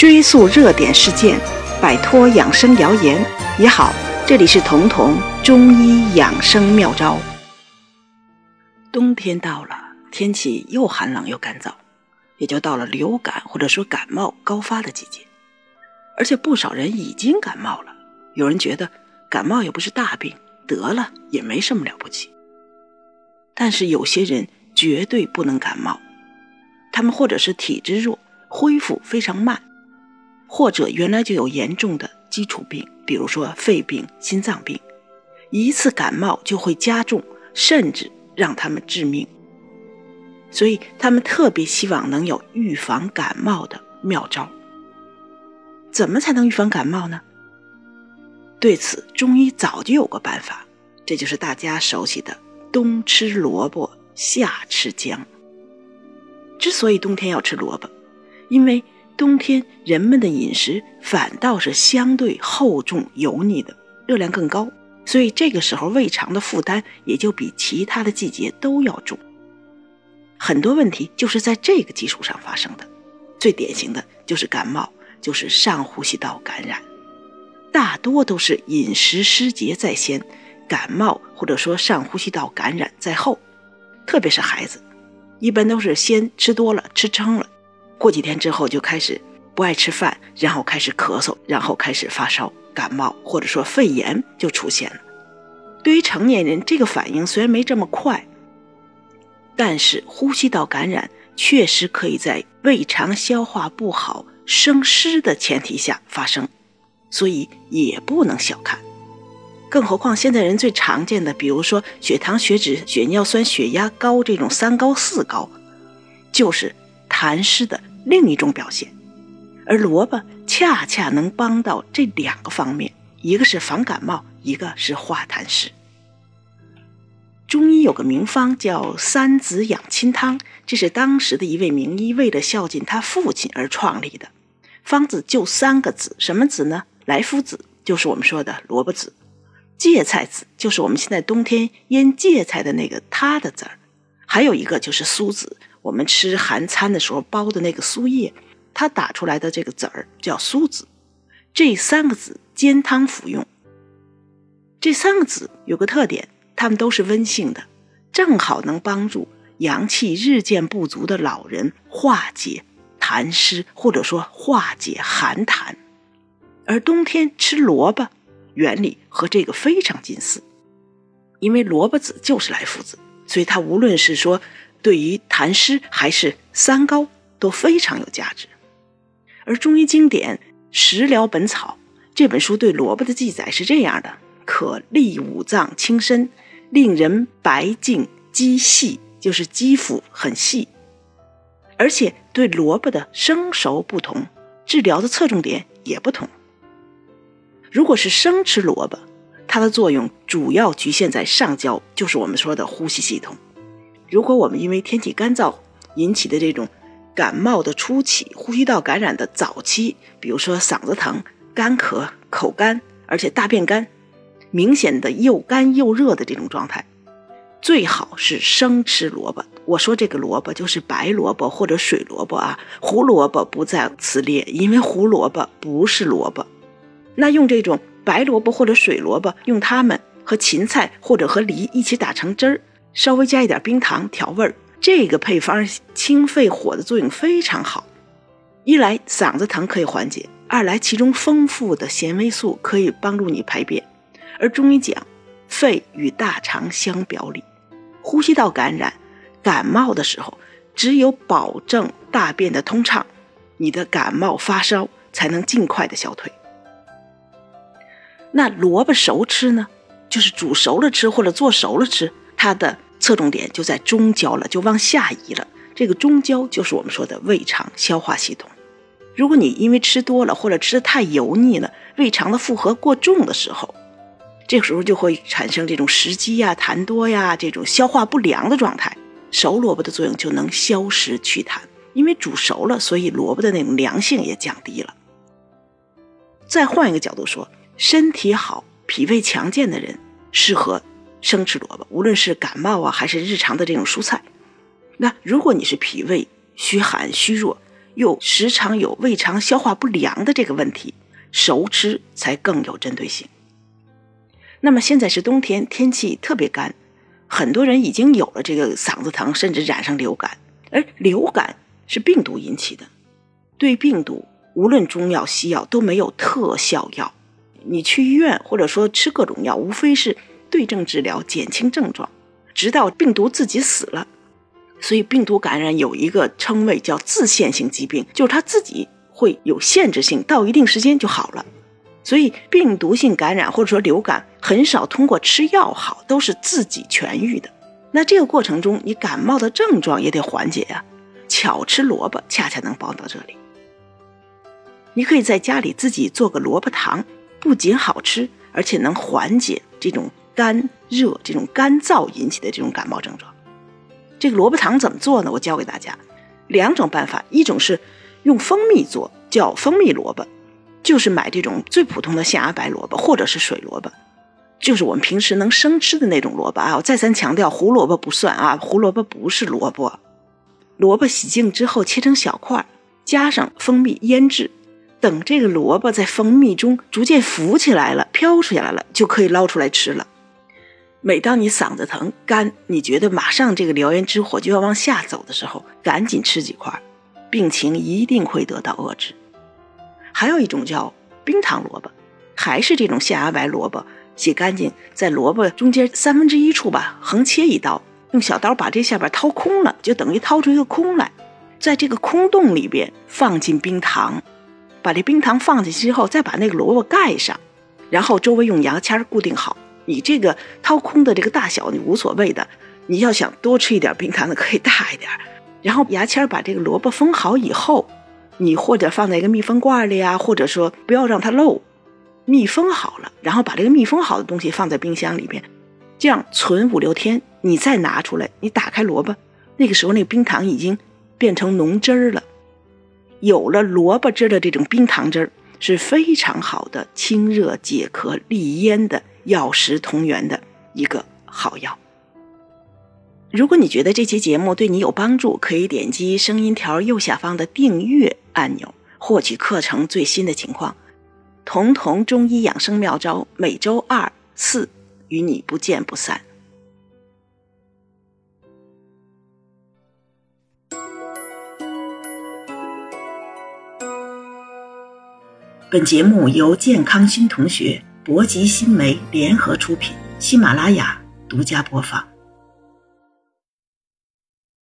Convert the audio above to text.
追溯热点事件，摆脱养生谣言也好。这里是彤彤中医养生妙招。冬天到了，天气又寒冷又干燥，也就到了流感或者说感冒高发的季节。而且不少人已经感冒了。有人觉得感冒也不是大病，得了也没什么了不起。但是有些人绝对不能感冒，他们或者是体质弱，恢复非常慢，或者原来就有严重的基础病，比如说肺病、心脏病，一次感冒就会加重，甚至让他们致命。所以他们特别希望能有预防感冒的妙招。怎么才能预防感冒呢？对此，中医早就有个办法，这就是大家熟悉的“冬吃萝卜，夏吃姜”。之所以冬天要吃萝卜，因为冬天人们的饮食反倒是相对厚重油腻的，热量更高，所以这个时候胃肠的负担也就比其他的季节都要重。很多问题就是在这个基础上发生的，最典型的就是感冒。就是上呼吸道感染，大多都是饮食失节在先，感冒或者说上呼吸道感染在后。特别是孩子，一般都是先吃多了、吃撑了，过几天之后就开始不爱吃饭，然后开始咳嗽，然后开始发烧、感冒或者说肺炎就出现了。对于成年人，这个反应虽然没这么快，但是呼吸道感染确实可以在胃肠消化不好。生湿的前提下发生，所以也不能小看。更何况现在人最常见的，比如说血糖、血脂、血尿酸、血压高这种三高四高，就是痰湿的另一种表现。而萝卜恰恰能帮到这两个方面，一个是防感冒，一个是化痰湿。中医有个名方叫三子养亲汤，这是当时的一位名医为了孝敬他父亲而创立的。方子就三个子，什么子呢？来福子就是我们说的萝卜子，芥菜子就是我们现在冬天腌芥菜的那个它的籽儿，还有一个就是苏子，我们吃韩餐的时候包的那个苏叶，它打出来的这个籽儿叫苏子。这三个子煎汤服用。这三个子有个特点，它们都是温性的，正好能帮助阳气日渐不足的老人化解。痰湿或者说化解寒痰，而冬天吃萝卜，原理和这个非常近似，因为萝卜籽就是来福子，所以它无论是说对于痰湿还是三高都非常有价值。而中医经典《食疗本草》这本书对萝卜的记载是这样的：可利五脏清身，令人白净肌细，就是肌肤很细。而且对萝卜的生熟不同，治疗的侧重点也不同。如果是生吃萝卜，它的作用主要局限在上焦，就是我们说的呼吸系统。如果我们因为天气干燥引起的这种感冒的初期、呼吸道感染的早期，比如说嗓子疼、干咳、口干，而且大便干，明显的又干又热的这种状态。最好是生吃萝卜。我说这个萝卜就是白萝卜或者水萝卜啊，胡萝卜不在此列，因为胡萝卜不是萝卜。那用这种白萝卜或者水萝卜，用它们和芹菜或者和梨一起打成汁儿，稍微加一点冰糖调味儿。这个配方清肺火的作用非常好，一来嗓子疼可以缓解，二来其中丰富的纤维素可以帮助你排便。而中医讲，肺与大肠相表里。呼吸道感染、感冒的时候，只有保证大便的通畅，你的感冒发烧才能尽快的消退。那萝卜熟吃呢，就是煮熟了吃或者做熟了吃，它的侧重点就在中焦了，就往下移了。这个中焦就是我们说的胃肠消化系统。如果你因为吃多了或者吃的太油腻了，胃肠的负荷过重的时候，这个时候就会产生这种食积呀、痰多呀、这种消化不良的状态。熟萝卜的作用就能消食祛痰，因为煮熟了，所以萝卜的那种凉性也降低了。再换一个角度说，身体好、脾胃强健的人适合生吃萝卜，无论是感冒啊，还是日常的这种蔬菜。那如果你是脾胃虚寒、虚弱，又时常有胃肠消化不良的这个问题，熟吃才更有针对性。那么现在是冬天，天气特别干，很多人已经有了这个嗓子疼，甚至染上流感。而流感是病毒引起的，对病毒无论中药西药都没有特效药。你去医院或者说吃各种药，无非是对症治疗，减轻症状，直到病毒自己死了。所以病毒感染有一个称谓叫自限性疾病，就是它自己会有限制性，到一定时间就好了。所以病毒性感染或者说流感很少通过吃药好，都是自己痊愈的。那这个过程中，你感冒的症状也得缓解呀。巧吃萝卜，恰恰能帮到这里。你可以在家里自己做个萝卜汤，不仅好吃，而且能缓解这种干热、这种干燥引起的这种感冒症状。这个萝卜糖怎么做呢？我教给大家两种办法，一种是用蜂蜜做，叫蜂蜜萝卜，就是买这种最普通的象牙白萝卜或者是水萝卜，就是我们平时能生吃的那种萝卜啊。我再三强调，胡萝卜不算啊，胡萝卜不是萝卜。萝卜洗净之后切成小块，加上蜂蜜腌制，等这个萝卜在蜂蜜中逐渐浮起来了、飘出来了，就可以捞出来吃了。每当你嗓子疼干，你觉得马上这个燎原之火就要往下走的时候，赶紧吃几块，病情一定会得到遏制。还有一种叫冰糖萝卜，还是这种象牙白萝卜，洗干净，在萝卜中间三分之一处吧，横切一刀，用小刀把这下边掏空了，就等于掏出一个空来，在这个空洞里边放进冰糖，把这冰糖放进去之后，再把那个萝卜盖上，然后周围用牙签固定好。你这个掏空的这个大小你无所谓的，你要想多吃一点冰糖的可以大一点，然后牙签把这个萝卜封好以后，你或者放在一个密封罐里呀，或者说不要让它漏，密封好了，然后把这个密封好的东西放在冰箱里边，这样存五六天，你再拿出来，你打开萝卜，那个时候那个冰糖已经变成浓汁儿了，有了萝卜汁的这种冰糖汁儿是非常好的清热解渴利咽的。药食同源的一个好药。如果你觉得这期节目对你有帮助，可以点击声音条右下方的订阅按钮，获取课程最新的情况。彤彤中医养生妙招，每周二四与你不见不散。本节目由健康新同学。博吉新媒联合出品，喜马拉雅独家播放。